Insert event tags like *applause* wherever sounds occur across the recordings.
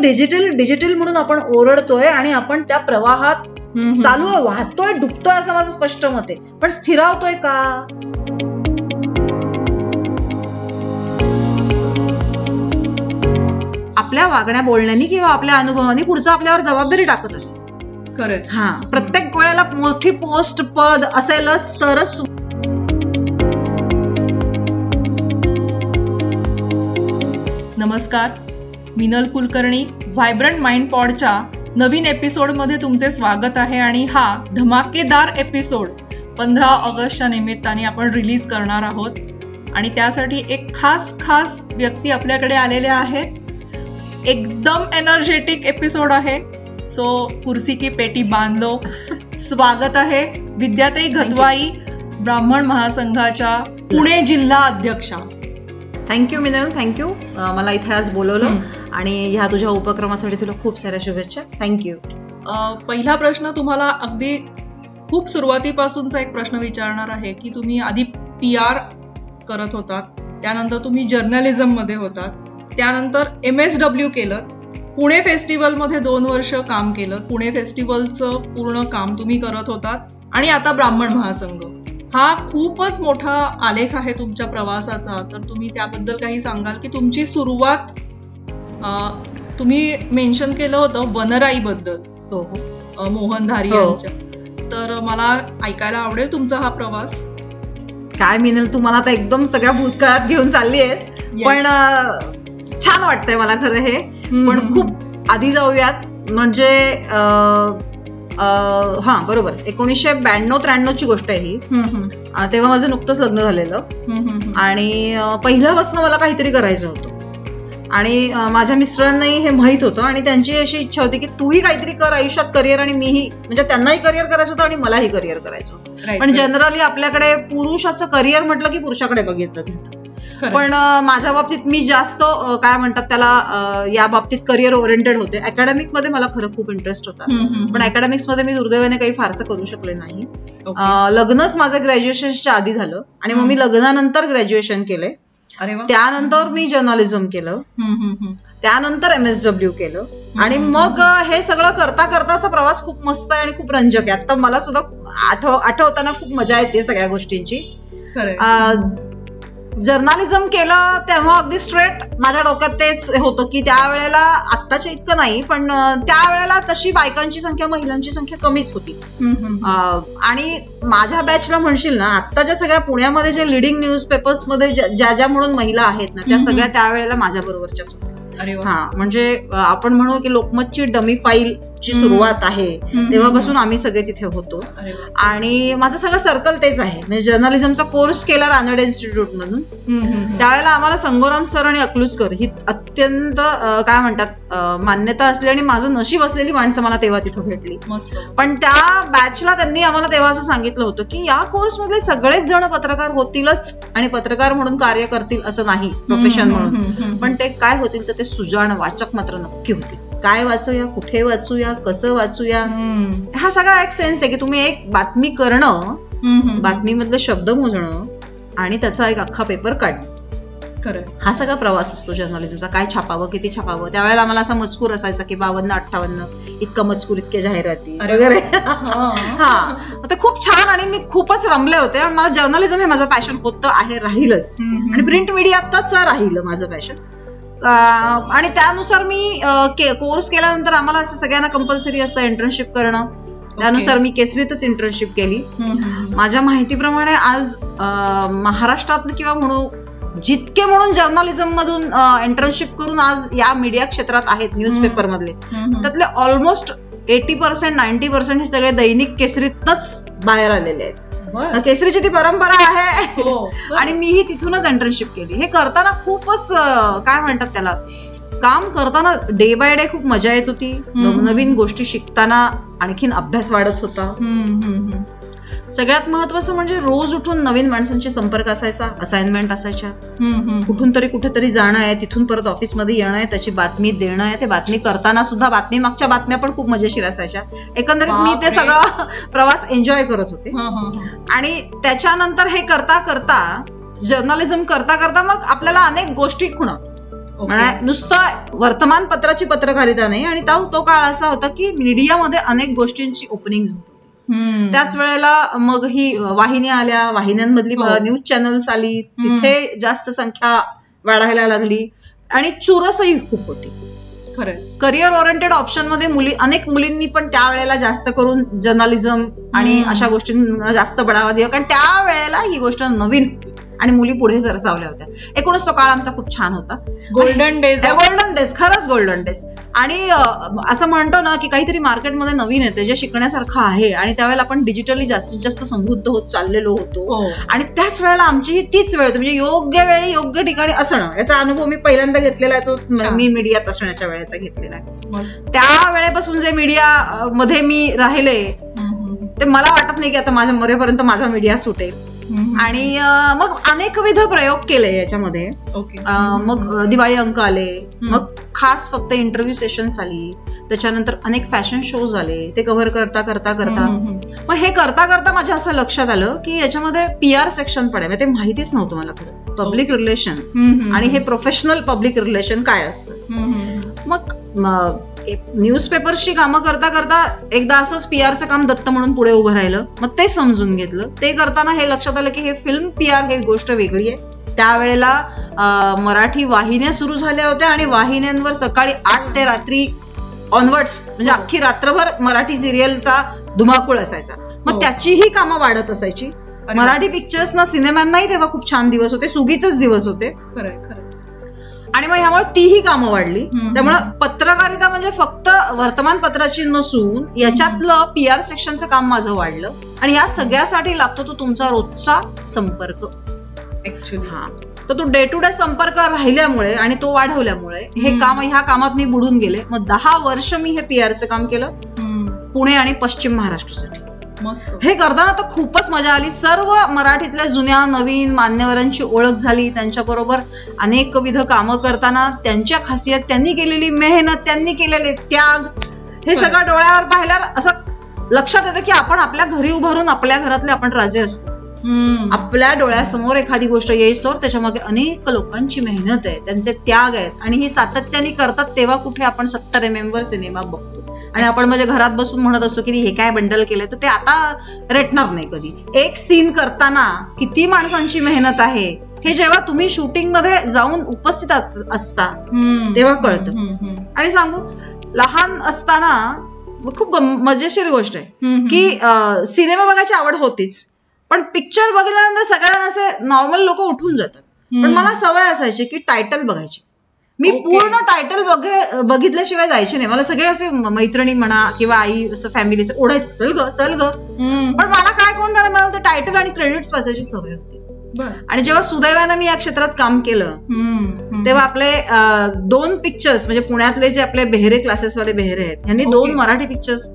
Digital digital म्हणून आपण ओरडतोय आणि आपण त्या प्रवाहात. चालू आहे वाहतोय डुबतोय असं माझं स्पष्ट मत आहे. पण स्थिरावतोय का? आपल्या वागण्या बोलण्यानी किंवा आपल्या अनुभवानी पुढचं आपल्यावर जबाबदारी टाकत असतो. खरंय. हा प्रत्येक वेळेला मोठी पोस्ट पद असेलच तरच नमस्कार. मिनल कुलकर्णी व्हायब्रंट माइंड पॉडच्या नवीन एपिसोडमध्ये तुमचे स्वागत आहे आणि हा धमाकेदार एपिसोड पंधरा ऑगस्टच्या निमित्ताने आपण रिलीज करणार आहोत. आणि त्यासाठी एक खास खास व्यक्ती आपल्याकडे आलेले आहेत एकदम एनर्जेटिक एपिसोड आहे. सो कुर्सी की पेटी बांधलो. स्वागत आहे विद्याताई घतवाई ब्राह्मण महासंघाच्या पुणे जिल्हा अध्यक्षा. थँक्यू मिनल थँक्यू मला इथे आज बोलवलं. आणि ह्या तुझ्या उपक्रमासाठी तुला खूप साऱ्या शुभेच्छा. थँक्यू पहिला प्रश्न तुम्हाला अगदी खूप सुरुवातीपासूनचा एक प्रश्न विचारणार आहे की तुम्ही आधी पी आर करत होतात त्यानंतर तुम्ही जर्नलिझममध्ये होतात त्यानंतर एम एस डब्ल्यू केलं पुणे फेस्टिवलमध्ये दोन वर्ष काम केलं पुणे फेस्टिवलचं पूर्ण काम तुम्ही करत होतात आणि आता ब्राह्मण महासंघ. हा खूपच मोठा आलेख आहे तुमच्या प्रवासाचा तर तुम्ही त्याबद्दल काही सांगाल की तुमची सुरुवात तुम्ही मेन्शन केलं होतं वनराई बद्दल हो. हो मोहन धारी हो. यांच्या. तर मला ऐकायला आवडेल तुमचा हा प्रवास. काय मिनल तू मला आता एकदम सगळ्या भूतकाळात घेऊन चालली आहेस. पण छान वाटतंय मला खरं हे. पण खूप आधी जाऊयात. म्हणजे हा बरोबर. एकोणीसशे ब्याण्णव त्र्याण्णव ची गोष्ट आहे ही. तेव्हा माझं नुकतंच लग्न झालेलं. आणि पहिल्यापासून मला काहीतरी करायचं होतं. आणि माझ्या मिस्टरांनाही हे माहीत होतं आणि त्यांची अशी इच्छा होती की तूही काहीतरी कर आयुष्यात करिअर आणि मीही म्हणजे त्यांनाही करिअर करायचं होतं आणि मलाही करिअर करायचं पण. जनरली आपल्याकडे पुरुषाचं करिअर म्हटलं की पुरुषाकडे बघितलं जातं. पण माझ्या बाबतीत मी जास्त काय म्हणतात त्याला या बाबतीत करिअर ओरिएंटेड होते. अकॅडमिकमध्ये मला खरं खूप इंटरेस्ट होता. पण अकॅडमिक्समध्ये मी दुर्दैवाने काही फारसं करू शकले नाही. लग्नच माझं ग्रॅज्युएशनच्या आधी झालं आणि मग मी. लग्नानंतर ग्रॅज्युएशन केलंय. अरे त्यानंतर मी जर्नलिझम केलं. त्यानंतर एम एस डब्ल्यू केलं. आणि. मग हे सगळं करता करताचा प्रवास खूप मस्त आहे आणि खूप रंजक आहे. आता मला सुद्धा आठव आठवताना खूप मजा येते सगळ्या गोष्टींची. जर्नालिझम केलं तेव्हा अगदी स्ट्रेट माझ्या डोक्यात तेच होतं की त्यावेळेला आत्ताच्या इतकं नाही पण त्यावेळेला तशी बायकांची संख्या महिलांची संख्या कमीच होती. आणि माझ्या बॅचला म्हणशील ना आत्ताच्या सगळ्या पुण्यामध्ये जे लिडिंग न्यूज पेपर्समध्ये ज्या ज्या म्हणून महिला आहेत ना त्या. सगळ्या त्यावेळेला माझ्या बरोबरच्याच होत्या. हा म्हणजे आपण म्हणू की लोकमतची डमी फाईल ची. सुरुवात आहे. तेव्हापासून आम्ही सगळे तिथे होतो आणि माझं सगळं सर्कल तेच आहे म्हणजे जर्नलिझमचा कोर्स केला रानडे इन्स्टिट्यूट मधून. त्यावेळेला आम्हाला संगोराम सर आणि अकलूजकर ही अत्यंत काय म्हणतात मान्यता असली आणि माझं नशीब असलेली माणसं मला तेव्हा तिथं भेटली पण त्या बॅचला त्यांनी आम्हाला तेव्हा असं सांगितलं होतं की या कोर्स मधले सगळेच जण पत्रकार होतीलच आणि पत्रकार म्हणून कार्य करतील असं नाही प्रोफेशन म्हणून. पण ते काय होतील तर ते सुजाण वाचक मात्र नक्की होतील काय वाचूया कुठे वाचूया कसं वाचूया? हा सगळा एक सेन्स आहे की तुम्ही एक बातमी करणं. बातमीमधले शब्द मोजणं आणि त्याचा एक अख्खा पेपर काढणं. हा सगळा प्रवास असतो जर्नलिझमचा काय छापावं किती छापावं? त्यावेळेला आम्हाला असा मजकूर असायचा की बावन्न अठ्ठावन्न इतका मजकूर इतके जाहिराती अरे वगैरे. हा. *laughs* हा. ते खूप छान आणि मी खूपच रमले होते आणि मला जर्नलिझम हे माझं पॅशन होतं आहे राहीलच. आणि प्रिंट मीडियातच राहिलं माझं पॅशन आणि त्यानुसार मी कोर्स केल्यानंतर आम्हाला असं सगळ्यांना कंपल्सरी असतं इंटर्नशिप करणं त्यानुसार मी केसरीतच इंटर्नशिप केली. माझ्या माहितीप्रमाणे आज महाराष्ट्रात किंवा म्हणू जितके म्हणून जर्नलिझम मधून इंटर्नशिप करून आज या मीडिया क्षेत्रात आहेत न्यूजपेपर मधले. त्यातले almost eighty percent ninety percent हे सगळे दैनिक केसरीतच बाहेर आलेले आहेत. केसरीची ती परंपरा आहे हो. आणि मीही तिथूनच इंटर्नशिप केली हे करताना खूपच काय म्हणतात त्याला काम करताना डे बाय डे खूप मजा येत होती. नवीन गोष्टी शिकताना आणखीन अभ्यास वाढत होता. सगळ्यात महत्वाचं म्हणजे रोज उठून नवीन माणसांशी संपर्क असायचा असाइनमेंट असायच्या. कुठून तरी कुठेतरी जाणं आहे तिथून परत ऑफिसमध्ये येणं आहे त्याची बातमी देणं आहे ते बातमी करताना सुद्धा बातमी मागच्या बातम्या पण खूप मजेशीर असायच्या एकंदरीत मी ते. सगळा प्रवास एन्जॉय करत होते. आणि त्याच्यानंतर हे करता करता जर्नलिझम करता करता मग आपल्याला अनेक गोष्टी खुणत म्हणजे नुसतं वर्तमानपत्राची पत्रकारिता नाही आणि तो तो काळ असा होता की मीडियामध्ये अनेक गोष्टींची ओपनिंग होती त्याच वेळेला मग ही वाहिन्या आल्या वाहिन्यांमधली हो. न्यूज चॅनल्स आली. तिथे जास्त संख्या वाढायला लागली. आणि चुरसही खूप होती. करिअर ओरिएंटेड ऑप्शनमध्ये मुली अनेक मुलींनी पण त्यावेळेला जास्त करून जर्नलिझम आणि. अशा गोष्टींना जास्त बढावा दिला. कारण त्यावेळेला ही गोष्ट नवीन होती. आणि मुली पुढे सरसावल्या होत्या. एकूणच तो काळ आमचा खूप छान होता. गोल्डन डेज गोल्डन डेज खरंच गोल्डन डेज आणि असं म्हणतो ना की काहीतरी मार्केटमध्ये नवीन येते जे शिकण्यासारखं आहे. आणि त्यावेळेला आपण डिजिटली जास्तीत जास्त समृद्ध होत चाललेलो होतो. हो. आणि त्याच वेळेला आमची ही तीच वेळ होती. म्हणजे योग्य वेळी योग्य ठिकाणी असणं. याचा अनुभव मी पहिल्यांदा घेतलेला आहे तो. मी मीडियात असण्याच्या वेळेचा घेतलेला आहे. त्या वेळेपासून जे मीडिया मध्ये मी राहिले ते मला वाटत नाही की आता माझ्या मरेपर्यंत माझा मीडिया सुटेल. आणि मग अनेकविध प्रयोग केले याच्यामध्ये. ओके. मग दिवाळी अंक आले. मग खास फक्त इंटरव्ह्यू सेशन्स आली. त्याच्यानंतर अनेक फॅशन शोज आले. ते कव्हर करता करता करता. मग हे करता करता माझ्या असं लक्षात आलं की याच्यामध्ये पी आर सेक्शन म्हणजे ते माहितीच नव्हतं मला खरं. पब्लिक रिलेशन आणि हे प्रोफेशनल पब्लिक रिलेशन काय असतं? मग न्यूजपेपर्सची कामं करता करता एकदा असंच पी आरचं काम दत्त म्हणून पुढे उभं राहिलं. मग ते समजून घेतलं. ते करताना हे लक्षात आलं की हे फिल्म पी आर ही गोष्ट वेगळी आहे. त्यावेळेला मराठी वाहिन्या सुरू झाल्या होत्या आणि वाहिन्यांवर सकाळी आठ ते रात्री ऑनवर्ड्स म्हणजे अख्खी रात्रभर मराठी सिरियलचा धुमाकूळ असायचा. हो. मग त्याचीही कामं वाढत असायची. मराठी पिक्चर्स ना सिनेमांनाही तेव्हा खूप छान दिवस होते सुगीचेच दिवस होते. खरंय खरंय. आणि मग ह्यामुळे तीही कामं वाढली. त्यामुळं पत्रकारिता म्हणजे फक्त वर्तमानपत्राची नसून याच्यातलं पी आर सेक्शनचं काम माझं वाढलं. आणि या सगळ्यासाठी लागतो तो तुमचा रोजचा संपर्क. ऍक्च्युली हा. तर तो डे टू डे संपर्क राहिल्यामुळे आणि तो वाढवल्यामुळे हे. काम ह्या कामात मी बुडून गेले. मग दहा वर्ष मी हे पी आरचं काम केलं. पुणे आणि पश्चिम महाराष्ट्रासाठी. मस्त. हे करताना तर खूपच मजा आली. सर्व मराठीतल्या जुन्या नवीन मान्यवरांची ओळख झाली. त्यांच्याबरोबर अनेक विध कामं करताना त्यांच्या खासियत त्यांनी केलेली मेहनत त्यांनी केलेले त्याग. हे. सगळं डोळ्यावर पाहिल्यावर असं लक्षात येतं की आपण आपल्या घरी उभारून आपल्या घरातले आपण राजे असतो. आपल्या डोळ्यासमोर एखादी गोष्ट येईस्तोवर त्याच्यामागे अनेक लोकांची मेहनत आहे त्यांचे त्याग आहेत. आणि हे सातत्याने करतात तेव्हा कुठे आपण सत्तर एम एम वर सिनेमा बघतो. आणि आपण म्हणजे घरात बसून म्हणत असतो की हे काय बंडल केलंय तर ते आता रेटणार नाही कधी एक सीन करताना किती माणसांची मेहनत आहे हे जेव्हा तुम्ही शूटिंगमध्ये जाऊन उपस्थित असता. तेव्हा कळतं. आणि सांगू लहान असताना खूप मजेशीर गोष्ट आहे. की सिनेमा बघायची आवड होतीच पण पिक्चर बघितल्यानंतर सगळ्यांना असे नॉर्मल लोक उठून जातात पण. मला सवय असायची की टायटल बघायची मी. पूर्ण टायटल बघे बघितल्याशिवाय जायचे नाही मला सगळे असे मैत्रिणी म्हणा किंवा आई असं फॅमिली असं ओढायचे चल ग चल ग. पण मला काय कोण जाणे मला ते टायटल आणि क्रेडिट्स वाचायची सवय होती. आणि जेव्हा सुदैवानं मी या क्षेत्रात काम केलं. तेव्हा आपले दोन पिक्चर्स म्हणजे पुण्यातले जे आपले बेहरे क्लासेसवाले बेहरे आहेत यांनी. दोन मराठी पिक्चर्स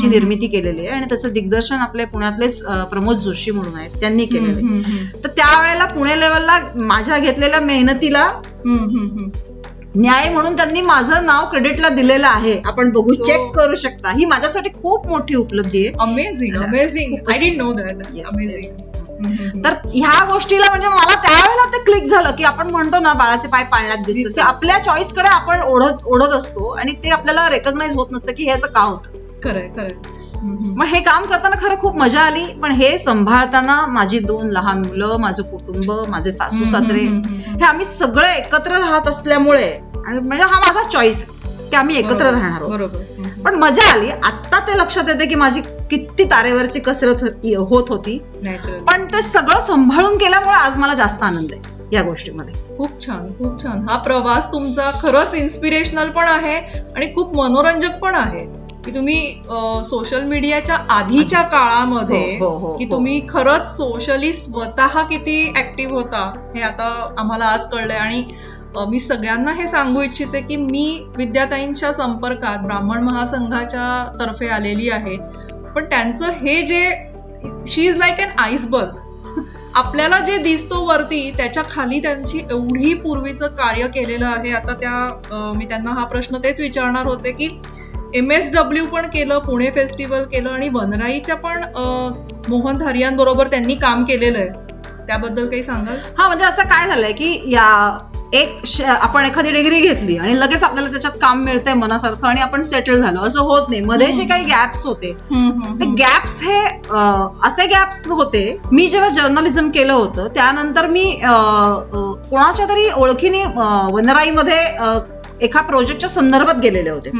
ची. निर्मिती केलेली आहे आणि त्याचं दिग्दर्शन आपले पुण्यातलेच प्रमोद जोशी म्हणून आहेत त्यांनी केलेलं. तर त्यावेळेला पुणे लेवलला माझ्या घेतलेल्या मेहनतीला. न्याय म्हणून त्यांनी माझं नाव क्रेडिटला दिलेलं आहे. आपण बघू So- चेक करू शकता. ही माझ्यासाठी खूप मोठी उपलब्धी आहे. Amazing amazing I didn't know that amazing. तर ह्या गोष्टीला म्हणजे मला त्यावेळेला ते क्लिक झालं की आपण म्हणतो ना बाळाचे पाय पाळण्यात दिसतात. की. आपल्या चॉईसकडे आपण ओढत ओढत असतो आणि ते आपल्याला रेकग्नाइज होत नसतं की ह्याचं का होतं. खरंय खरंय. मग हे काम करताना खरं खूप मजा आली पण हे सांभाळताना माझी दोन लहान मुलं माझं कुटुंब माझे सासू सासरे. हे आम्ही सगळे एकत्र राहत असल्यामुळे आणि म्हणजे हा माझा चॉईस की आम्ही एकत्र राहणार बरोबर. पण मजा आली. आता ते लक्षात येते की माझी किती तारेवरची कसरत होती- होत होती. नॅचरल पण ते सगळं सांभाळून केल्यामुळे आज मला जास्त आनंद आहे या गोष्टीमध्ये. खूप छान खूप छान. हा प्रवास तुमचा खरंच इन्स्पिरेशनल पण आहे आणि खूप मनोरंजक पण आहे. की तुम्ही सोशल मीडियाच्या आधीच्या काळामध्ये हो, हो, हो, की. तुम्ही खरंच सोशली स्वतः किती ऍक्टिव्ह होता हे आता आम्हाला आज कळलंय. आणि मी सगळ्यांना हे सांगू इच्छिते की मी विद्याताईंच्या संपर्कात ब्राह्मण महासंघाच्या तर्फे आलेली आहे. पण त्यांचं हे जे she is like an iceberg आपल्याला जे दिसतो वरती त्याच्याखाली त्यांची एवढी पूर्वीचं कार्य केलेलं आहे. आता त्या मी त्यांना हा प्रश्न तेच विचारणार होते की एम एस डब्ल्यू पण केलं पुणे फेस्टिवल केलं आणि वनराईच्या पण मोहन धारियांबरोबर त्यांनी काम केलेलं आहे. त्याबद्दल काही सांगाल? हा म्हणजे असं काय झालंय की या एक आपण एखादी डिग्री घेतली आणि लगेच आपल्याला त्याच्यात काम मिळतंय मनासारखं आणि आपण सेटल झालो. असं होत नाही. मध्ये जे काही गॅप्स होते. ते. गॅप्स हे असे गॅप्स होते. मी जेव्हा जर्नलिझम केलं होतं त्यानंतर मी कोणाच्या तरी ओळखीने वनराईमध्ये एका प्रोजेक्टच्या संदर्भात गेलेले होते.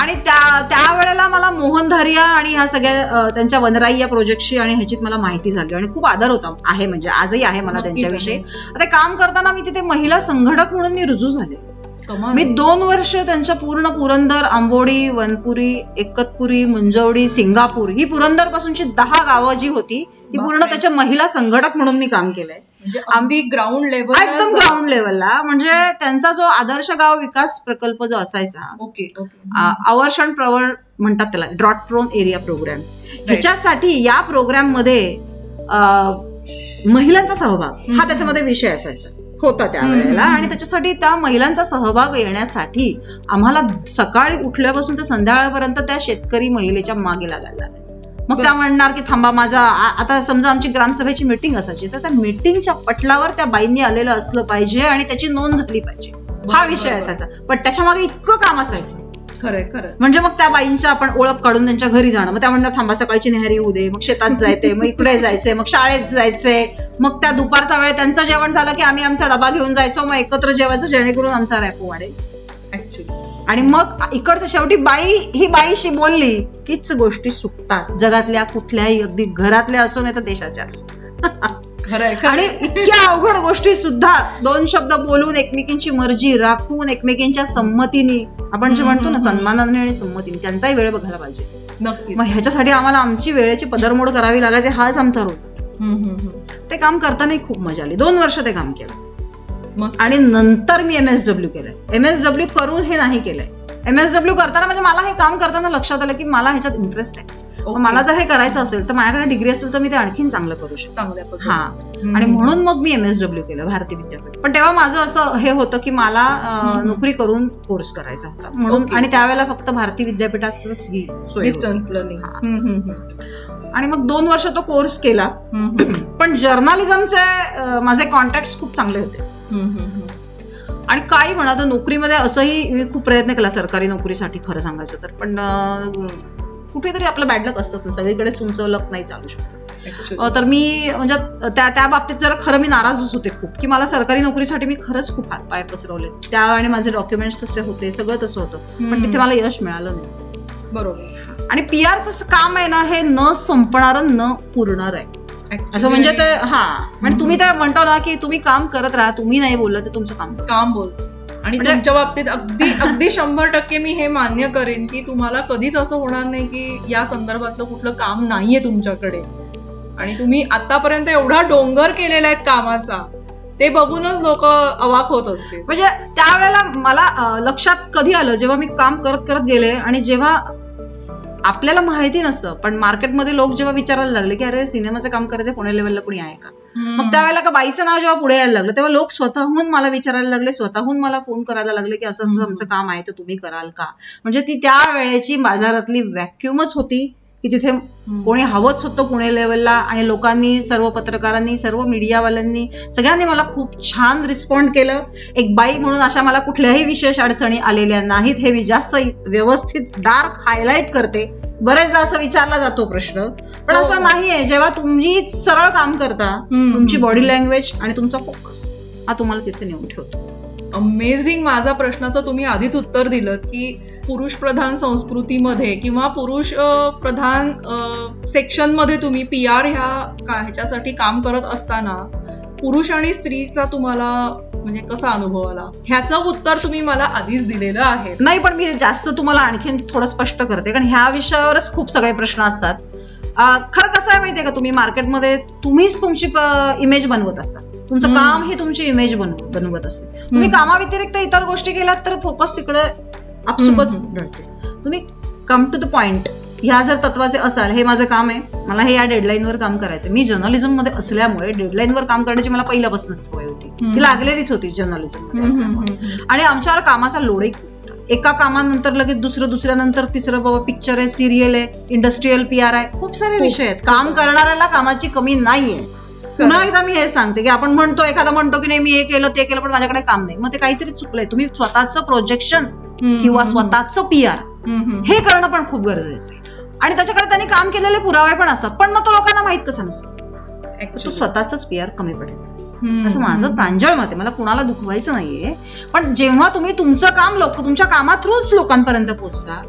आणि त्या त्यावेळेला मला मोहन धारिया आणि ह्या सगळ्या त्यांच्या वनराई या प्रोजेक्टची आणि ह्याची मला माहिती झाली आणि खूप आदर होता आहे म्हणजे आजही आहे मला त्यांच्याविषयी. आता काम करताना मी तिथे महिला संघटक म्हणून मी रुजू झाले. मी दोन वर्ष त्यांच्या पूर्ण पुरंदर आंबोडी वनपुरी एकतपुरी मुंजवडी सिंगापूर ही पुरंदर पासूनची दहा गावं जी होती ती पूर्ण. त्याच्या महिला संघटक म्हणून मी काम केलंय अगदी ग्राउंड लेवल एकदम ग्राउंड लेवलला म्हणजे त्यांचा जो आदर्श गाव विकास प्रकल्प जो असायचा ओके आवर्षण प्रवण म्हणतात त्याला ड्रॉट प्रोन एरिया प्रोग्राम ह्याच्यासाठी या प्रोग्राममध्ये महिलांचा सहभाग हा. त्याच्यामध्ये विषय असायचा. होता त्यावेळेला. आणि त्याच्यासाठी त्या महिलांचा सहभाग येण्यासाठी आम्हाला सकाळी उठल्यापासून ते संध्याकाळपर्यंत त्या शेतकरी महिलेच्या मागे लागायला लागायचं. मग त्या म्हणणार की थांबा माझा आता समजा आमची ग्रामसभेची मिटिंग असायची तर त्या मिटिंगच्या पटलावर त्या बाईंनी आलेलं असलं पाहिजे आणि त्याची नोंद झाली पाहिजे. हा विषय. असायचा. पण त्याच्यामागे इतकं काम असायचं. खरंय खरंय. म्हणजे मग त्या बाईंच्या आपण ओळख काढून त्यांच्या घरी जाणं. मग त्या म्हणणार थांबा सकाळची नेहरी होऊ दे. मग शेतात जायचे मग इकडे जायचे मग शाळेत जायचे मग त्या दुपारचा वेळ त्यांचं जेवण झालं की आम्ही आमचा डबा घेऊन जायचो. मग एकत्र जेवायचो जेणेकरून आमचा रॅपो वाढेल. आणि मग इकडचं शेवटी बाई ही बाईशी बोलली कीच गोष्टी सुटतात जगातल्या कुठल्याही अगदी घरातल्या असो नाही तर देशाच्या असो. *laughs* आणि इतक्या अवघड गोष्टी सुद्धा दोन शब्द बोलून एकमेकींची मर्जी राखून एकमेकींच्या संमतीने आपण जे म्हणतो ना. सन्मानाने आणि संमतीने त्यांचाही वेळ बघायला पाहिजे. मग ह्याच्यासाठी आम्हाला आमची वेळेची पदरमोड करावी लागायची हाच आमचा रोल. ते काम करतानाही खूप मजा आली. दोन वर्ष ते काम केलं. आणि नंतर मी एम एस डब्ल्यू केलंय एम एस डब्ल्यू करून हे नाही केलंय एम एस डब्ल्यू करताना म्हणजे मला हे काम करताना लक्षात आलं की मला ह्याच्यात इंटरेस्ट आहे. मला जर हे करायचं असेल तर माझ्याकडे डिग्री असेल तर मी ते आणखीन चांगलं करू शकतो. हा. आणि म्हणून मग मी एम एस डब्ल्यू केलं भारतीय विद्यापीठ पण तेव्हा माझं असं हे होतं की मला. नोकरी करून कोर्स करायचा होता म्हणून. आणि त्यावेळेला फक्त भारतीय हा. आणि मग दोन वर्ष तो कोर्स केला. पण जर्नलिझमचे माझे कॉन्टॅक्ट खूप चांगले होते आणि काही म्हणा तर नोकरीमध्ये असंही मी खूप प्रयत्न केला सरकारी नोकरीसाठी खरं सांगायचं तर. पण कुठेतरी आपलं बॅडलक असतंच ना सगळीकडे तुमचं लक नाही चालू शकत. तर मी म्हणजे त्या त्या बाबतीत जरा खरं मी नाराजच होते खूप की मला सरकारी नोकरीसाठी मी खरंच खूप हातपाय पसरवले. त्या आणि माझे डॉक्युमेंट्स तसे होते सगळं तसं होतं. पण. तिथे मला यश मिळालं नाही. बरोबर. आणि पी आरचं काम आहे ना हे न संपणार न पुरणार आहे. असं म्हणजे ते हा. म्हणजे तुम्ही ते म्हणतो ना की तुम्ही काम करत राहा तुम्ही नाही बोललं ते तुमचं काम काम बोल आणि म्हणजे- तुमच्या बाबतीत अगदी अगदी शंभर टक्के मी हे मान्य करेन की तुम्हाला कधीच असं होणार नाही की या संदर्भातलं कुठलं काम नाहीये तुमच्याकडे. आणि तुम्ही आतापर्यंत एवढा डोंगर केलेला आहे कामाचा ते बघूनच लोक अवाक होत असतील. म्हणजे त्यावेळेला मला लक्षात कधी आलं जेव्हा मी काम करत करत गेले आणि जेव्हा आपल्याला माहिती नसतं पण मार्केटमध्ये लोक जेव्हा विचारायला लागले की अरे सिनेमाचं काम करायचं पुणे लेवलला कोणी आहे का? मग त्यावेळेला का बाईचं नाव जेव्हा पुढे यायला लागलं तेव्हा लोक स्वतःहून मला विचारायला लागले स्वतःहून मला फोन करायला लागले की असं असं. आमचं काम आहे तर तुम्ही कराल का? म्हणजे ती त्या वेळेची बाजारातली व्हॅक्युमच होती. की तिथे कोणी हवंच होतं पुणे लेवलला आणि लोकांनी सर्व पत्रकारांनी सर्व मीडियावाल्यांनी सगळ्यांनी मला खूप छान रिस्पॉन्ड केलं. एक बाई म्हणून अशा मला कुठल्याही विशेष अडचणी आलेल्या नाहीत. हे मी जास्त व्यवस्थित डार्क हायलाइट करते. बरेचदा असं विचारला जातो प्रश्न. पण हो, असं. नाहीये. जेव्हा तुम्ही सरळ काम करता. तुमची बॉडी लँग्वेज आणि तुमचा फोकस हा तुम्हाला तिथे नेऊन ठेवतो. अमेझिंग माझा प्रश्नाचं तुम्ही आधीच उत्तर दिलं की पुरुष प्रधान संस्कृतीमध्ये किंवा पुरुष प्रधान सेक्शनमध्ये तुम्ही पी आर ह्या का- ह्याच्यासाठी काम करत असताना पुरुष आणि स्त्रीचा तुम्हाला म्हणजे कसा अनुभव आला? ह्याचं उत्तर तुम्ही मला आधीच दिलेलं आहे. नाही पण मी जास्त तुम्हाला आणखीन थोडं स्पष्ट करते कारण ह्या विषयावरच खूप सगळे प्रश्न असतात. खरं कसं आहे माहितीये का तुम्ही मार्केटमध्ये तुम्हीच तुमची इमेज बनवत असता. तुमचं. काम ही तुमची इमेज बनवत असते. तुम्ही. कामाव्यतिरिक्त इतर गोष्टी केल्यात तर फोकस तिकडे आपसुकच तुम्ही कम टू द पॉइंट ह्या जर तत्वाचे असाल हे माझं काम आहे मला हे या डेडलाईनवर काम करायचं मी जर्नलिझममध्ये असल्यामुळे डेडलाईनवर काम करण्याची मला पहिल्यापासूनच सवय होती. ती लागलेलीच होती जर्नलिझम आणि आमच्यावर कामाचा लोडही. एका कामानंतर लगेच दुसरं दुसऱ्यानंतर तिसरं बाबा पिक्चर आहे सिरियल आहे इंडस्ट्रीयल पी आर आहे. खूप सारे विषय आहेत. काम करणाऱ्याला कामाची कमी नाहीये. पुन्हा एकदा मी हे सांगते की आपण म्हणतो एखादा म्हणतो की नाही मी हे केलं ते केलं पण माझ्याकडे काम नाही. मग ते काहीतरी चुकलंय. तुम्ही स्वतःचं प्रोजेक्शन किंवा स्वतःचं पी आर हे करणं पण खूप गरजेचं आहे. आणि त्याच्याकडे त्यांनी काम केलेले पुरावे पण असतात पण मग तो लोकांना माहीत कसं नसतो. तो स्वतःच पी आर कमी पडेल. असं माझं प्रांजळ मत आहे. मला कुणाला दुखवायचं नाहीये. पण जेव्हा तुम्ही तुमचं काम लोक तुमच्या कामा थ्रूच लोकांपर्यंत पोहोचता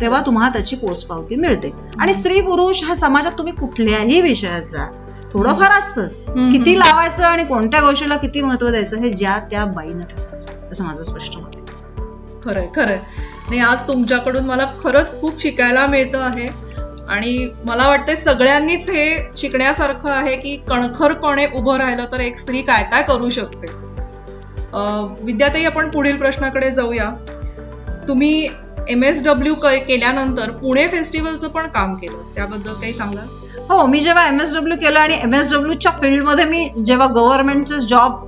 तेव्हा तुम्हाला त्याची पोचपावती मिळते. आणि स्त्री पुरुष ह्या समाजात तुम्ही कुठल्याही विषयाचा थोडंफार असतंच. किती लावायचं आणि कोणत्या गोष्टीला किती महत्त्व द्यायचं हे ज्या त्या बाईनं ठरवायचं असं माझं स्पष्ट मत आहे. खरंय खरंय. नाही आज तुमच्याकडून मला खरंच खूप शिकायला मिळतं आहे. आणि मला वाटतं सगळ्यांनीच हे शिकण्यासारखं आहे की कणखरपणे उभं राहिलं तर एक स्त्री काय काय करू शकते? विद्याताई आपण पुढील प्रश्नाकडे जाऊया. तुम्ही एम एस डब्ल्यू केल्यानंतर पुणे फेस्टिवलचं पण काम केलं. त्याबद्दल काही सांगा हो मी जेव्हा एम एस डब्ल्यू केलं आणि एम एस डब्ल्यूच्या फील्डमध्ये मी जेव्हा गव्हर्नमेंटचं जॉब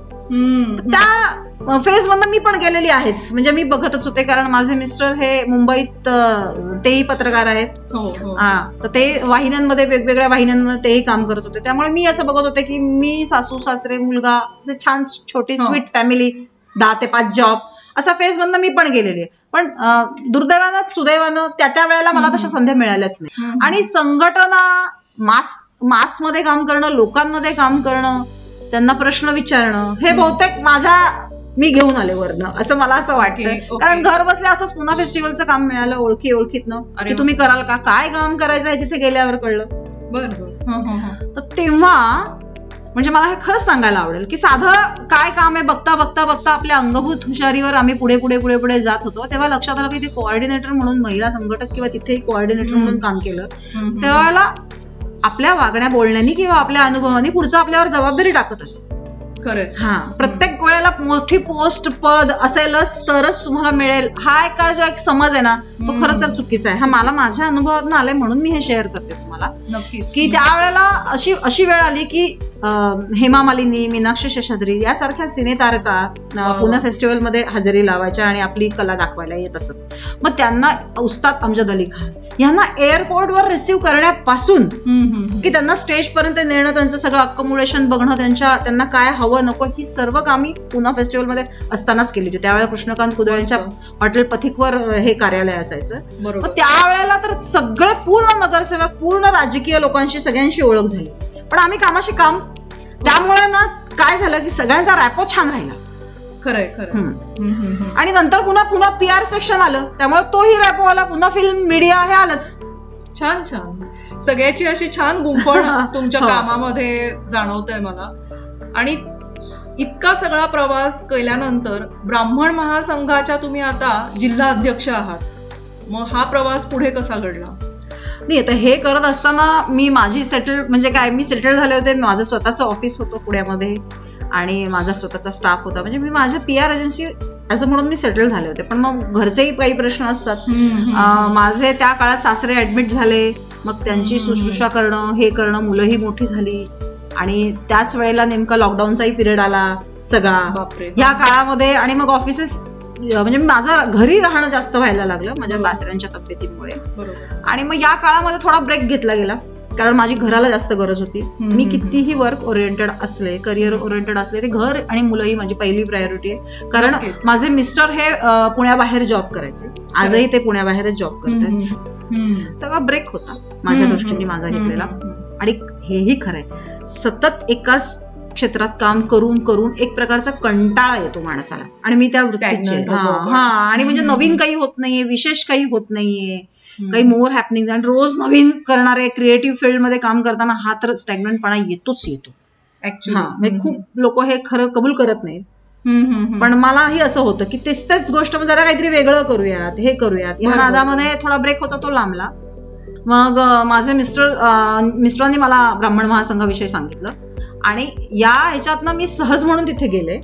त्या फेज मधनं मी पण गेलेली आहेच. म्हणजे मी बघतच होते कारण माझे मिस्टर हे मुंबईत तेही पत्रकार आहेत. हो, हो. तर ते वाहिन्यांमध्ये वेगवेगळ्या वाहिन्यांमध्ये तेही काम करत होते. त्यामुळे मी असं बघत होते की मी सासू सासरे मुलगा असे छान छोटी स्वीट फॅमिली दहा ते पाच जॉब असा फेज मधनं मी पण गेलेली आहे. पण दुर्दैवानं सुदैवानं त्या त्या वेळेला मला तशा संध्या मिळाल्याच नाही. आणि संघटना मास मासमध्ये काम करणं लोकांमध्ये काम करणं त्यांना प्रश्न विचारणं हे बहुतेक माझ्या मी घेऊन आले वरनं असं मला असं वाटतं. कारण घर बसल्या असंच पुन्हा फेस्टिवलचं काम मिळालं ओळखी ओळखीतनं. की तुम्ही कराल का? काय काम करायचं आहे तिथे गेल्यावर कळलं? बरं तर तेव्हा म्हणजे मला हे खरंच सांगायला आवडेल की साधं काय काम आहे बघता बघता बघता आपल्या अंगभूत हुशारीवर आम्ही पुढे पुढे पुढे पुढे जात होतो. तेव्हा लक्षात आलं की ते कोऑर्डिनेटर म्हणून महिला संघटक किंवा तिथेही कोऑर्डिनेटर म्हणून काम केलं. तेव्हा आपल्या वागण्या बोलण्यानी किंवा आपल्या अनुभवानी पुढचं आपल्यावर जबाबदारी टाकत असतो. हा प्रत्येक वेळेला मोठी पोस्ट पद असेलच तरच तुम्हाला मिळेल. हा एक जो एक समज आहे ना तो खरंच तर चुकीचा आहे. हा मला माझ्या अनुभवात आलाय म्हणून मी हे शेअर करते तुम्हाला. की त्यावेळेला अशी अशी वेळ आली की हेमा मालिनी मीनाक्षी शेषाद्री यासारख्या सिने तारका पुणे फेस्टिवलमध्ये हजेरी लावायच्या आणि आपली कला दाखवायला येत असत. मग त्यांना उस्ताद अमजद अली खान यांना एअरपोर्टवर रिसिव्ह करण्यापासून की त्यांना स्टेज पर्यंत नेणं त्यांचं सगळं अकोमोडेशन बघणं त्यांच्या त्यांना काय हवं नको ही सर्व कामी पुन्हा फेस्टिवलमध्ये असतानाच केली होती. त्यावेळेला कृष्णकांत कुदळ्यांच्या हॉटेल पथिकवर हे कार्यालय असायचं. मग त्यावेळेला तर सगळे पूर्ण नगरसेवक पूर्ण राजकीय लोकांशी सगळ्यांशी ओळख झाली. पण आम्ही कामाशी काम त्यामुळे ना काय झालं की सगळ्यांचा रॅपो छान राहिला. खरंय खरं आणि नंतर पुन्हा पुन्हा पी आर सेक्शन आलं. त्यामुळे तोही रॅपो आला पुन्हा फिल्म मीडिया हे आलंच. छान छान. सगळ्याची अशी छान गुंफण *laughs* तुमच्या. कामामध्ये जाणवतंय मला. आणि इतका सगळा प्रवास केल्यानंतर ब्राह्मण महासंघाच्या तुम्ही आता जिल्हा अध्यक्ष आहात. मग हा प्रवास पुढे कसा घडला? नाही आता हे करत असताना मी माझी सेटल म्हणजे काय मी सेटल झाले होते. माझं स्वतःचं ऑफिस होतं पुण्यामध्ये. आणि माझा स्वतःचा स्टाफ होता. म्हणजे मी माझ्या पी आर एजन्सी असं म्हणून मी सेटल झाले होते. पण मग घरचेही काही प्रश्न असतात. माझे त्या काळात सासरे ऍडमिट झाले. मग त्यांची शुश्रूषा करणं हे करणं मुलंही मोठी झाली. आणि त्याच वेळेला नेमका लॉकडाऊनचाही पिरियड आला सगळा. या काळामध्ये आणि मग ऑफिसेस म्हणजे माझं घरी राहणं जास्त व्हायला लागलं माझ्या सासऱ्यांच्या तब्येतीमुळे. आणि मग या काळामध्ये थोडा ब्रेक घेतला गेला. कारण माझी घराला जास्त गरज होती. मी कितीही वर्क ओरिएंटेड असले करिअर ओरिएंटेड असले ते घर आणि मुलंही माझी पहिली प्रायोरिटी आहे. कारण माझे मिस्टर हे पुण्याबाहेर जॉब करायचे. आजही ते पुण्याबाहेरच जॉब करतात तेव्हा ब्रेक होता. माझ्या दृष्टीने माझा घेतलेला. आणि हेही खरंय. सतत एकाच क्षेत्रात काम करून करून एक प्रकारचा कंटाळा येतो माणसाला. आणि मी त्या वृत्तीचे हा आणि म्हणजे नवीन काही होत नाहीये विशेष काही होत नाहीये. काही मोर हॅपनिंग आणि रोज नवीन करणारे क्रिएटिव्ह फील्डमध्ये काम करताना हा तर स्टॅग्नंटपणा येतोच येतो. म्हणजे खूप लोक हे खरं कबूल करत नाहीत. पण मलाही असं होतं की तेच तेच गोष्ट जरा काहीतरी वेगळं करूयात हे करूयात. या नादामध्ये थोडा ब्रेक होता तो लांबला. मग माझे मिस्टर मिस्टरांनी मला ब्राह्मण महासंघाविषयी सांगितलं. आणि या ह्याच्यातनं मी सहज म्हणून तिथे गेले.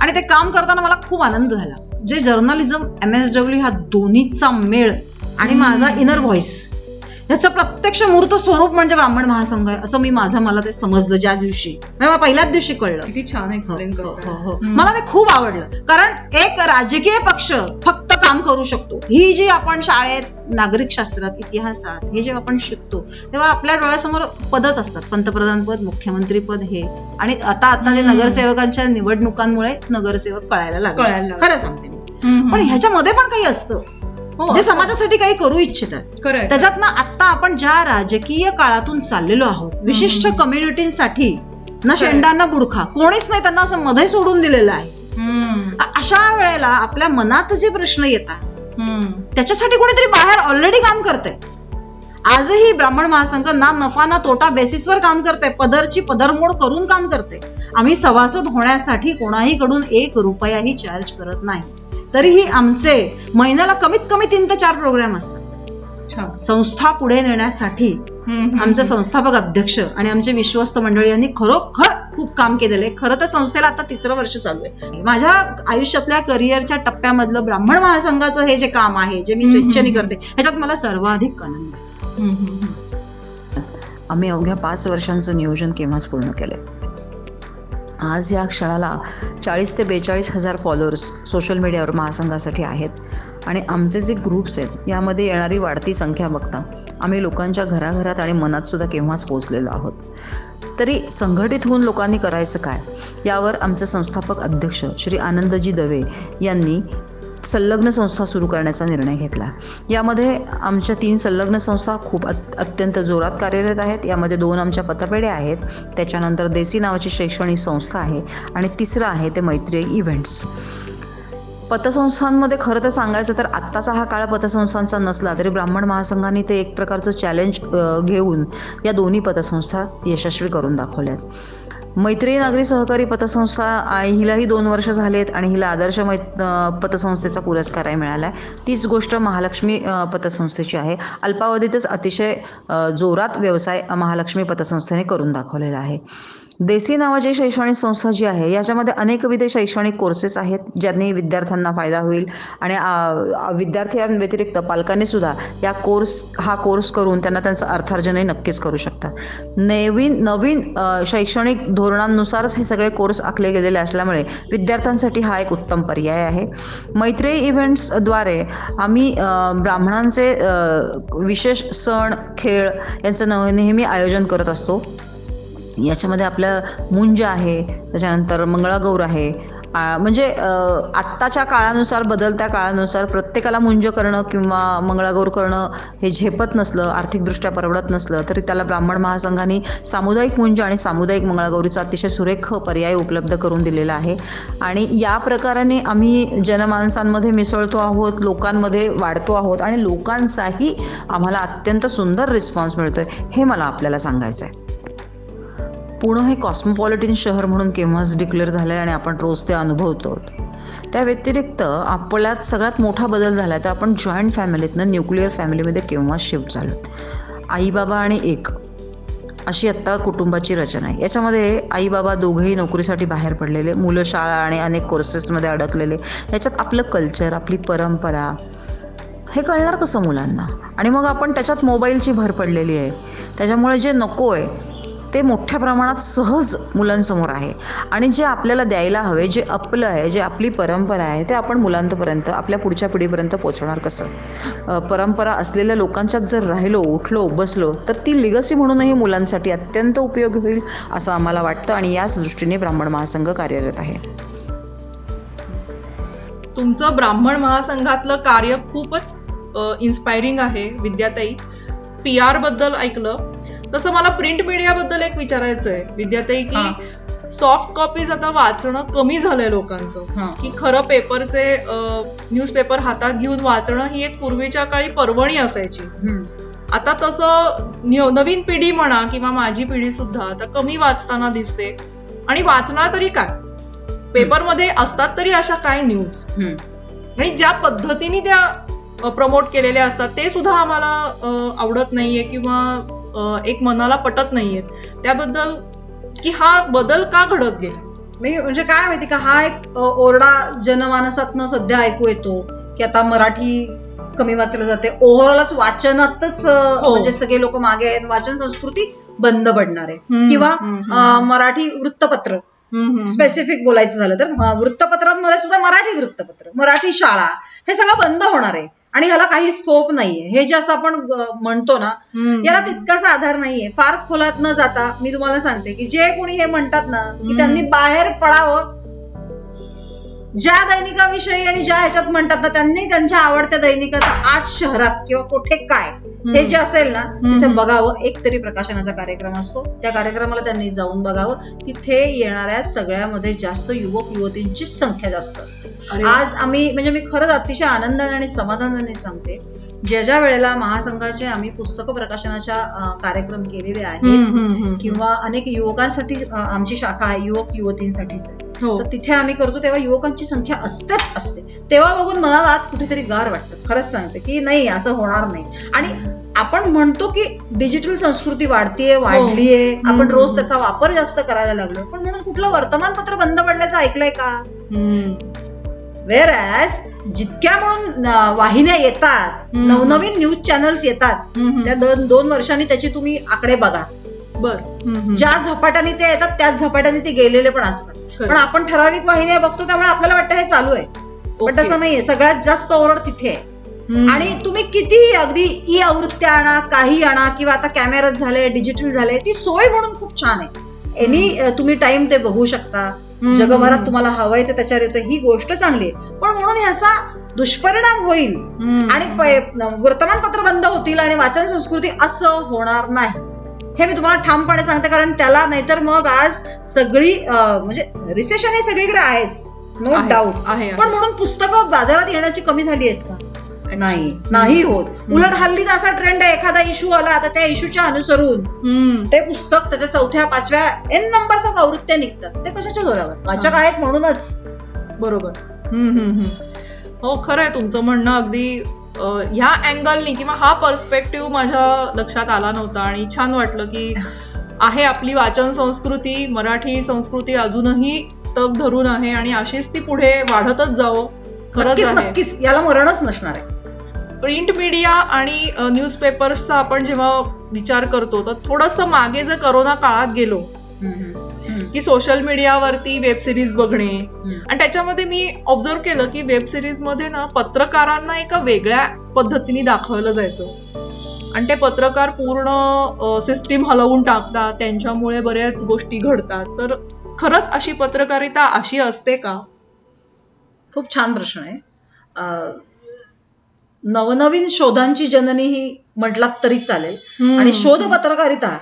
आणि ते काम करताना मला खूप आनंद झाला. जे जर्नलिझम एम एस डब्ल्यू ह्या दोन्हीचा मेळ आणि माझा इनर व्हॉइस ह्याचं प्रत्यक्ष मूर्त स्वरूप म्हणजे ब्राह्मण महासंघ आहे असं मी माझं मला ते समजलं ज्या दिवशी. म्हणजे मला पहिल्याच दिवशी कळलं. किती छान एक्सप्लेन हो, हो, हो. मला ते खूप आवडलं. कारण एक राजकीय पक्ष फक्त काम करू शकतो. ही जी आपण शाळेत नागरिक शास्त्रात इतिहासात हे जेव्हा आपण शिकतो तेव्हा आपल्या डोळ्यासमोर पदच असतात. पंतप्रधान पद मुख्यमंत्री पद हे. आणि आता आता ते. नगरसेवकांच्या निवडणुकांमुळे नगरसेवक कळायला लागले. कळायला. खरं सांगते मी. पण ह्याच्यामध्ये पण काही असतं. जे समाजासाठी काही करू इच्छितात त्याच्यात ना आता आपण ज्या राजकीय काळातून चाललेलो आहोत विशिष्ट. कम्युनिटींसाठी ना शेंडा ना बुडखा कोणीच नाही त्यांना असं मध्ये सोडून दिलेलं आहे. अशा वेळेला आपल्या मनात जे प्रश्न येतात. त्याच्यासाठी कोणीतरी बाहेर ऑलरेडी काम करतंय. आजही ब्राह्मण महासंघ ना नफा ना तोटा बेसिसवर काम करते पदरची पदरमोड करून काम करते आम्ही सभासद होण्यासाठी कोणाही कडून एक रुपयाही चार्ज करत नाही. तरीही आमचे महिन्याला कमीत कमी तीन ते चार प्रोग्राम असतात संस्था पुढे नेण्यासाठी आमचे. संस्थापक अध्यक्ष आणि आमचे विश्वस्त मंडळी यांनी खरोखर खूप काम केलेलं आहे खरं तर संस्थेला आता तिसरं वर्ष चालू आहे माझ्या आयुष्यातल्या करिअरच्या टप्प्यामधलं ब्राह्मण महासंघाचं हे जे काम आहे जे मी स्वेच्छेने. करते ह्याच्यात मला सर्वाधिक आनंद आहे. आम्ही अवघ्या पाच वर्षांचं नियोजन केव्हाच पूर्ण केलंय आज या क्षणाला चाळीस ते बेचाळीस हजार फॉलोअर्स सोशल मीडियावर महासंघासाठी आहेत. आणि आमचे जे ग्रुप्स आहेत यामध्ये येणारी वाढती संख्या बघता आम्ही लोकांच्या घराघरात आणि मनातसुद्धा केव्हाच पोहोचलेलो आहोत. तरी संघटित होऊन लोकांनी करायचं काय? यावर आमचे संस्थापक अध्यक्ष श्री आनंदजी दवे यांनी संलग्न संस्था सुरू करण्याचा निर्णय घेतला. यामध्ये आमच्या तीन संलग्न संस्था खूप अत्यंत जोरात कार्यरत आहेत. यामध्ये दोन आमच्या पतपेढ्या आहेत. त्याच्यानंतर देसी नावाची शैक्षणिक संस्था आहे आणि तिसरं आहे ते मैत्री इव्हेंट्स. पतसंस्थांमध्ये खरं तर सांगायचं तर आत्ताचा हा काळ पतसंस्थांचा नसला तरी ब्राह्मण महासंघाने ते एक प्रकारचं चॅलेंज घेऊन या दोन्ही पतसंस्था यशस्वी करून दाखवल्यात. मैत्री नागरी सहकारी पतसंस्था हिलाही दोन वर्ष झालेत आणि हिला आदर्श मै पतसंस्थेचा पुरस्कारही मिळाला आहे तीच गोष्ट महालक्ष्मी पतसंस्थेची आहे. अल्पावधीतच अतिशय जोरात व्यवसाय महालक्ष्मी पतसंस्थेने करून दाखवलेला आहे. देसी नावाची शैक्षणिक संस्था जी आहे याच्यामध्ये अनेकविध शैक्षणिक कोर्सेस आहेत ज्यांनी विद्यार्थ्यांना फायदा होईल. आणि विद्यार्थ्यांव्यतिरिक्त पालकांनी सुद्धा या कोर्स हा कोर्स करून त्यांना त्यांचं अर्थार्जनही नक्कीच करू शकतात. नवीन नवीन शैक्षणिक धोरणांनुसारच हे सगळे कोर्स आखले गेलेले असल्यामुळे विद्यार्थ्यांसाठी हा एक उत्तम पर्याय आहे. मैत्री इव्हेंट्सद्वारे आम्ही ब्राह्मणांचे विशेष सण खेळ यांचं नेहमी आयोजन करत असतो. याच्यामध्ये आपलं मुंज आहे त्याच्यानंतर मंगळागौर आहे. म्हणजे आत्ताच्या काळानुसार बदलत्या काळानुसार प्रत्येकाला मुंज करणं किंवा मंगळागौर करणं हे झेपत नसलं आर्थिकदृष्ट्या परवडत नसलं तरी त्याला ब्राह्मण महासंघाने सामुदायिक मुंज आणि सामुदायिक मंगळागौरीचा अतिशय सुरेख पर्याय उपलब्ध करून दिलेला आहे. आणि या प्रकाराने आम्ही जनमानसांमध्ये मिसळतो आहोत लोकांमध्ये वाढतो आहोत आणि लोकांचाही आम्हाला अत्यंत सुंदर रिस्पॉन्स मिळतोय हे मला आपल्याला सांगायचं आहे पुणे हे कॉस्मोपॉलिटिन शहर म्हणून केव्हाच डिक्लेअर झालं आहे आणि आपण रोज ते अनुभवतो. त्या व्यतिरिक्त आपल्यात सगळ्यात मोठा बदल झाला आहे तर आपण जॉईंट फॅमिलीतनं न्यूक्लिअर फॅमिलीमध्ये केव्हाच शिफ्ट झालो? आई बाबा आणि एक. अशी आत्ता कुटुंबाची रचना आहे. याच्यामध्ये आई बाबा दोघंही नोकरीसाठी बाहेर पडलेले मुलं शाळा आणि अनेक कोर्सेसमध्ये अडकलेले. याच्यात आपलं कल्चर आपली परंपरा हे कळणार कसं मुलांना? आणि मग आपण त्याच्यात मोबाईलची भर पडलेली आहे. त्याच्यामुळे जे नको आहे ते मोठ्या प्रमाणात सहज मुलांसमोर आहे. आणि जे आपल्याला द्यायला हवे जे आपलं आहे जे आपली परंपरा आहे ते आपण मुलांपर्यंत आपल्या पुढच्या पिढीपर्यंत पोचवणार कसं? परंपरा असलेल्या लोकांच्यात जर राहिलो उठलो बसलो तर ती लिगसी म्हणूनही मुलांसाठी अत्यंत उपयोगी होईल असं आम्हाला वाटतं आणि याच दृष्टीने ब्राह्मण महासंघ कार्यरत आहे. तुमचं ब्राह्मण महासंघातलं कार्य खूपच इन्स्पायरिंग आहे विद्याताई. पी आरबद्दल ऐकलं. तसं मला प्रिंट मीडिया बद्दल एक विचारायचं आहे विद्याताई हा. की सॉफ्ट कॉपीज आता वाचणं कमी झालंय लोकांचं. की खरं पेपरचे न्यूजपेपर हातात घेऊन वाचणं ही एक पूर्वीच्या काळी पर्वणी असायची. आता तसं नवीन पिढी म्हणा किंवा माझी पिढी सुद्धा आता कमी वाचताना दिसते आणि वाचणार तरी काय पेपरमध्ये असतात तरी अशा काय न्यूज. आणि ज्या पद्धतीने त्या प्रमोट केलेल्या असतात ते सुद्धा आम्हाला आवडत नाहीये किंवा एक मनाला पटत नाहीये. त्याबद्दल की हा बदल का घडत गेला? मी म्हणजे काय माहिती का हा एक ओरडा जनमानसातनं सध्या ऐकू येतो की आता मराठी कमी वाचलं जाते. ओव्हरऑलच वाचनातच हो. म्हणजे सगळे लोक मागे आहेत. वाचन संस्कृती बंद पडणार आहे. किंवा मराठी वृत्तपत्र. स्पेसिफिक बोलायचं झालं तर वृत्तपत्रांमध्ये सुद्धा मराठी वृत्तपत्र मराठी शाळा हे सगळं बंद होणार आहे. आणि ह्याला काही स्कोप नाहीये हे जे असं आपण म्हणतो ना. याला तितकासा आधार नाहीये फार खोलात न जाता मी तुम्हाला सांगते की जे कोणी हे म्हणतात ना की. त्यांनी बाहेर पडावं ज्या दैनिकाविषयी आणि ज्या ह्याच्यात म्हणतात ना त्यांनी त्यांच्या आवडत्या दैनिकाचा आज शहरात किंवा कुठे काय हे जे असेल ना तिथे. बघावं एक तरी प्रकाशनाचा कार्यक्रम असतो त्या कार्यक्रमाला त्यांनी जाऊन बघावं तिथे येणाऱ्या सगळ्यामध्ये जास्त युवक युवतींचीच संख्या जास्त असते. आज आम्ही म्हणजे मी खरंच अतिशय आनंदाने आणि समाधानाने सांगते ज्या ज्या वेळेला महासंघाचे आम्ही पुस्तक प्रकाशनाच्या कार्यक्रम केलेले आहेत. किंवा अनेक युवकांसाठी आमची शाखा आहे युवक युवतींसाठीच आहे. हो. तर तिथे आम्ही करतो तेव्हा युवकांची संख्या असतेच असते. तेव्हा बघून मनाला आत कुठेतरी गार वाटतं. खरंच सांगते की नाही असं होणार नाही. आणि आपण म्हणतो की डिजिटल संस्कृती वाढतीये वाढलीये. आपण. रोज त्याचा वापर जास्त करायला लागलो पण म्हणून कुठलं वर्तमानपत्र बंद पडल्याचं ऐकलंय का? हम्म. वेर जितक्या म्हणून वाहिन्या येतात. नवनवीन न्यूज चॅनल्स येतात त्या दोन दोन वर्षांनी त्याची तुम्ही आकडे बघा बर. ज्या झपाट्याने ते येतात त्याच झपाट्याने ते गेलेले पण असतात. पण आपण ठराविक वाहिन्या बघतो त्यामुळे आपल्याला वाटतं हे चालू आहे पण. तसं नाहीये सगळ्यात जास्त ओरड तिथे आहे. आणि तुम्ही किती अगदी ई आवृत्त्या आणा काही आणा किंवा आता कॅमेराच झाले डिजिटल झाले ती सोय म्हणून खूप छान आहे एनी तुम्ही टाइम ते बघू शकता. जगभरात तुम्हाला हवंय ते त्याच्यावर येतं ही गोष्ट चांगली आहे. पण म्हणून ह्याचा दुष्परिणाम होईल. आणि वर्तमानपत्र बंद होतील आणि वाचन संस्कृती असं होणार नाही. हे मी तुम्हाला ठामपणे सांगते कारण त्याला नाहीतर मग आज सगळी म्हणजे रिसेशन हे सगळीकडे आहेच. नो डाऊट आहे, आहे. पण म्हणून पुस्तकं बाजारात येण्याची कमी झाली आहेत का? नाही. नाही होत. उलट हल्ली तर असा ट्रेंड आहे एखादा इश्यू आला तर त्या इश्यूच्या अनुसरून हम्म. ते पुस्तक त्याच्या चौथ्या पाचव्या एन नंबर्स ऑफ आवृत्त्या निघतात ते कशाच्या जोरावर? वाचक आहेत म्हणूनच. बरोबर. हम्म, हम्म, हम्म. हो खरं आहे तुमचं म्हणणं अगदी ह्या अँगलनी किंवा हा पर्स्पेक्टिव्ह माझ्या लक्षात आला नव्हता आणि छान वाटलं की आहे आपली वाचन संस्कृती मराठी संस्कृती अजूनही तग धरून आहे आणि अशीच ती पुढे वाढतच जावो. खरंच नक्कीच. याला मरणच नसणार आहे. प्रिंट मीडिया आणि न्यूजपेपर्सचा आपण जेव्हा विचार करतो तर थोडंसं मागे जर करोना काळात गेलो की सोशल मीडियावरती वेब सिरीज बघणे आणि त्याच्यामध्ये मी ऑब्झर्व केलं की वेब सिरीजमध्ये ना पत्रकारांना एका वेगळ्या पद्धतीने दाखवलं जायचं. आणि ते पत्रकार पूर्ण सिस्टीम हलवून टाकतात त्यांच्यामुळे बऱ्याच गोष्टी घडतात. तर खरंच अशी पत्रकारिता अशी असते का? खूप छान प्रश्न आहे. नवनवीन शोधांची जननी ही म्हटलात तरी चालेल. आणि शोध पत्रकारिता.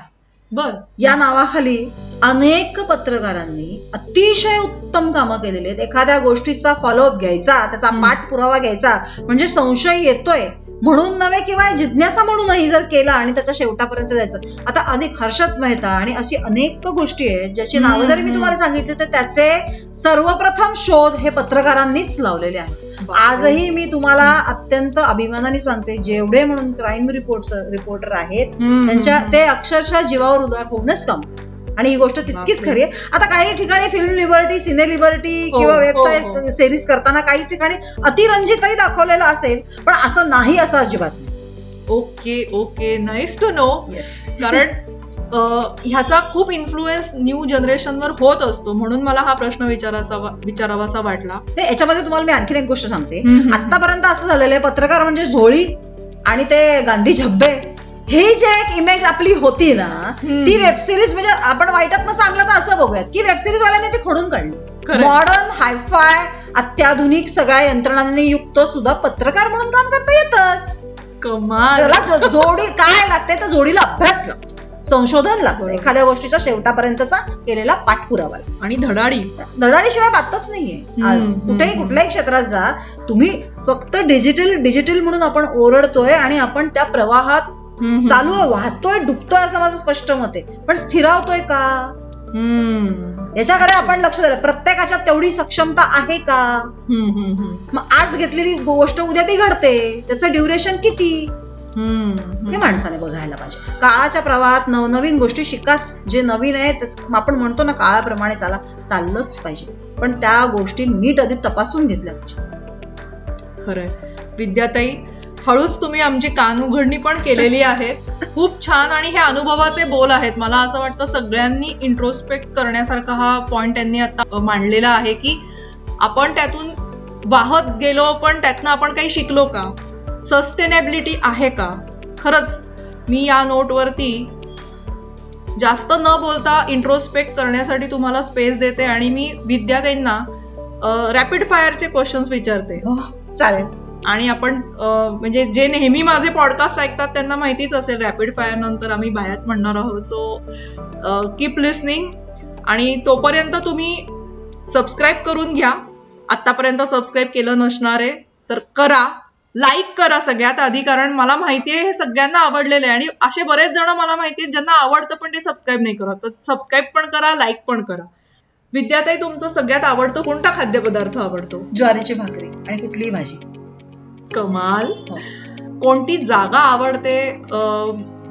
बर. या नावाखाली अनेक पत्रकारांनी अतिशय उत्तम कामं केलेली आहेत. एखाद्या गोष्टीचा फॉलोअप घ्यायचा त्याचा. पाठपुरावा घ्यायचा म्हणजे संशय येतोय. म्हणून नव्हे किंवा जिज्ञासा म्हणूनही जर केला आणि त्याच्या शेवटापर्यंत जायचं आता अनेक हर्षद मेहता आणि अशी अनेक गोष्टी आहेत ज्याची नावं जरी मी. तुम्हाला सांगितली तर त्याचे सर्वप्रथम शोध हे पत्रकारांनीच लावलेले आहेत आजही मी तुम्हाला अत्यंत अभिमानाने सांगते जेवढे म्हणून क्राईम रिपोर्ट रिपोर्टर आहेत. त्यांच्या ते अक्षरशः जीवावर उदार होऊनच काम. आणि ही गोष्ट तितकीच. खरी आहे. आता काही ठिकाणी फिल्म लिबर्टी सिने लिबर्टी हो, किंवा हो, वेबसाईट हो. सिरीज करताना काही ठिकाणी अतिरंजितही दाखवलेलं असेल पण असं नाही असं अजिबात. Okay okay. Nice to know कारण ह्याचा खूप इन्फ्लुएन्स न्यू जनरेशनवर होत असतो. म्हणून मला हा प्रश्न विचाराचा विचारावासा वाटला. ते याच्यामध्ये तुम्हाला मी आणखीन एक गोष्ट सांगते. आतापर्यंत असं झालेलं आहे पत्रकार म्हणजे झोळी आणि ते गांधी झब्बे. हे जे एक इमेज आपली होती ना. ती वेबसिरीज म्हणजे आपण वाईटात सांगलं तर असं बघूयात की वेबसिरीज वाल्यांनी ती खोडून काढली. मॉडर्न हायफाय अत्याधुनिक सगळ्या यंत्रणांनी युक्त सुद्धा पत्रकार म्हणून काम करता येतच कमाल त्याला जोडी काय लागते तर जोडीला अभ्यास लागतो संशोधन लागतं. एखाद्या गोष्टीच्या शेवटापर्यंतचा केलेला पाठपुरावा. आणि धडाडी धडाडीशिवाय बातच नाहीये आज कुठेही. कुठल्याही क्षेत्रात जा तुम्ही फक्त डिजिटल डिजिटल म्हणून आपण ओरडतोय आणि आपण त्या प्रवाहात चालू आहे वाहतोय डुबतोय असं माझं स्पष्ट मत आहे. पण स्थिरावतोय का. याच्याकडे आपण लक्ष द्यायला प्रत्येकाच्यात तेवढी सक्षमता आहे का. मग आज घेतलेली गोष्ट उद्या बिघडते. त्याचं ड्युरेशन किती? हे. माणसाने बघायला पाहिजे. काळाच्या प्रवाहात नवनवीन गोष्टी शिकाच. जे नवीन आहे आपण म्हणतो ना काळाप्रमाणे चाला चाललंच पाहिजे. पण त्या गोष्टी नीट आधी तपासून घेतल्या पाहिजे. खरंय. विद्याताई हळूच तुम्ही आमची कान उघडणी पण केलेली आहे. खूप छान आणि हे अनुभवाचे बोल आहेत. मला असं वाटतं सगळ्यांनी इंट्रोस्पेक्ट करण्यासारखा हा पॉइंट त्यांनी आता मांडलेला आहे की आपण त्यातून वाहत गेलो पण त्यातनं आपण काही शिकलो का? सस्टेनेबिलिटी आहे का? खरंच मी या नोटवरती जास्त न बोलता इंट्रोस्पेक्ट करण्यासाठी तुम्हाला स्पेस देते आणि मी विद्यार्थ्यांना रॅपिड फायरचे क्वेश्चन्स विचारते. हो, चालेल. आणि आपण म्हणजे जे नेहमी माझे पॉडकास्ट ऐकतात त्यांना माहितीच असेल रॅपिड फायर नंतर आम्ही बायाच म्हणणार आहोत. सो कीप लिस्निंग आणि तोपर्यंत तुम्ही सबस्क्राईब करून घ्या. आतापर्यंत सबस्क्राईब केलं नसणार आहे तर करा. लाईक करा सगळ्यात आधी कारण मला माहिती आहे हे सगळ्यांना आवडलेलं आहे. आणि असे बरेच जण मला माहिती आहेत ज्यांना आवडतं पण ते सबस्क्राईब नाही करत. तर सबस्क्राईब पण करा लाईक पण करा. विद्याताई तुमचं सगळ्यात आवडतं कोणता खाद्यपदार्थ आवडतो? ज्वारीची भाकरी आणि कुठलीही भाजी. कमाल. हो. कोणती जागा आवडते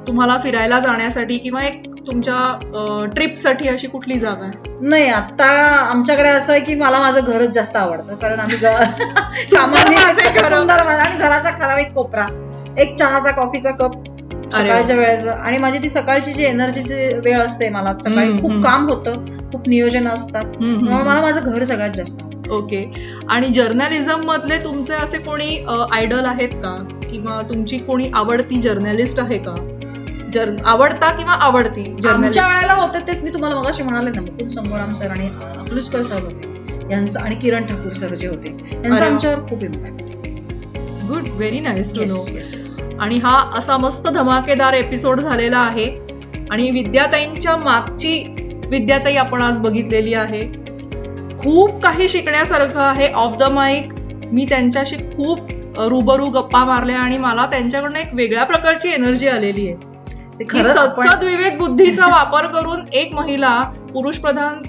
तुम्हाला फिरायला जाण्यासाठी किंवा एक तुमच्या ट्रिपसाठी अशी कुठली जागा आहे? नाही आता आमच्याकडे असं आहे की मला माझं घरच जास्त आवडतं कारण आम्ही सामान्य आणि घराचा ठराविक कोपरा एक चहाचा कॉफीचा कप सकाळच्या वेळेचं आणि माझी ती सकाळची जी एनर्जीची वेळ असते मला सकाळी खूप. काम होतं खूप नियोजन असतात. त्यामुळे मला माझं घर सगळ्यात जास्त. ओके. आणि जर्नलिझम मधले तुमचे असे कोणी आयडल आहेत का? किंवा तुमची कोणी आवडती जर्नलिस्ट आहे का? जर आवडता किंवा आवडती आमच्या जर्नलिस्ट वेळेला होते तेच मी तुम्हाला मगाशी म्हणाले ना मुकुंद संगोराम सर आणि अकलुस्कर सर होते. यांचं आणि किरण ठाकूर सर जे होते यांचा. आमच्यावर खूप impact good very nice to know आणि हा असा मस्त धमाकेदार एपिसोड झालेला आहे. आणि विद्याताईंच्या मागची विद्याताई आपण आज बघितलेली आहे. खूप काही शिकण्यासारखं आहे ऑफ द माईक मी त्यांच्याशी खूप रुबरू गप्पा मारल्या आणि मला त्यांच्याकडनं एक वेगळ्या प्रकारची एनर्जी आलेली आहे. विवेक बुद्धीचा *laughs* वापर करून एक महिला पुरुष प्रधान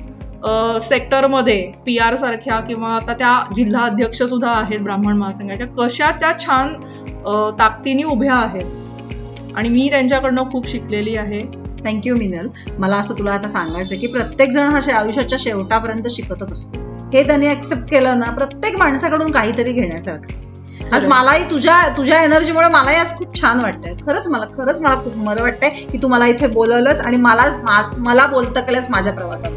सेक्टरमध्ये पी आर सारख्या किंवा आता त्या जिल्हा अध्यक्ष सुद्धा आहेत ब्राह्मण महासंघाच्या कशा त्या छान ताकदीने उभ्या आहेत. आणि मी त्यांच्याकडनं खूप शिकलेली आहे. थँक्यू मिनल मला असं तुला आता सांगायचं की प्रत्येक जण हा आयुष्याच्या शेवटापर्यंत शिकतच असतो. हे त्यांनी ऍक्सेप्ट केलं ना प्रत्येक माणसाकडून काहीतरी घेण्यासारखं. आज. मलाही तुझ्या तुझ्या एनर्जीमुळे मलाही आज खूप छान वाटतंय. खरंच मला खरंच मला खूप बरं वाटतंय की तू मला इथे बोलवलंस आणि मला मला बोलतं केलंस माझ्या प्रवासात.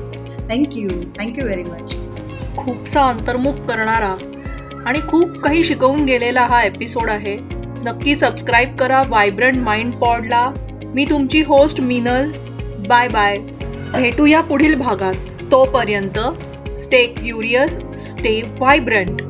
Thank you thank you very much खूपसा अंतर्मुख करणारा आणि खूप काही शिकवून गेलेला हा एपिसोड आहे. नक्की सबस्क्राईब करा व्हायब्रंट माइंड पॉडला मी तुमची होस्ट मिनल. बाय बाय भेटूया पुढील भागात. तोपर्यंत स्टे क्युरियस स्टे व्हायब्रंट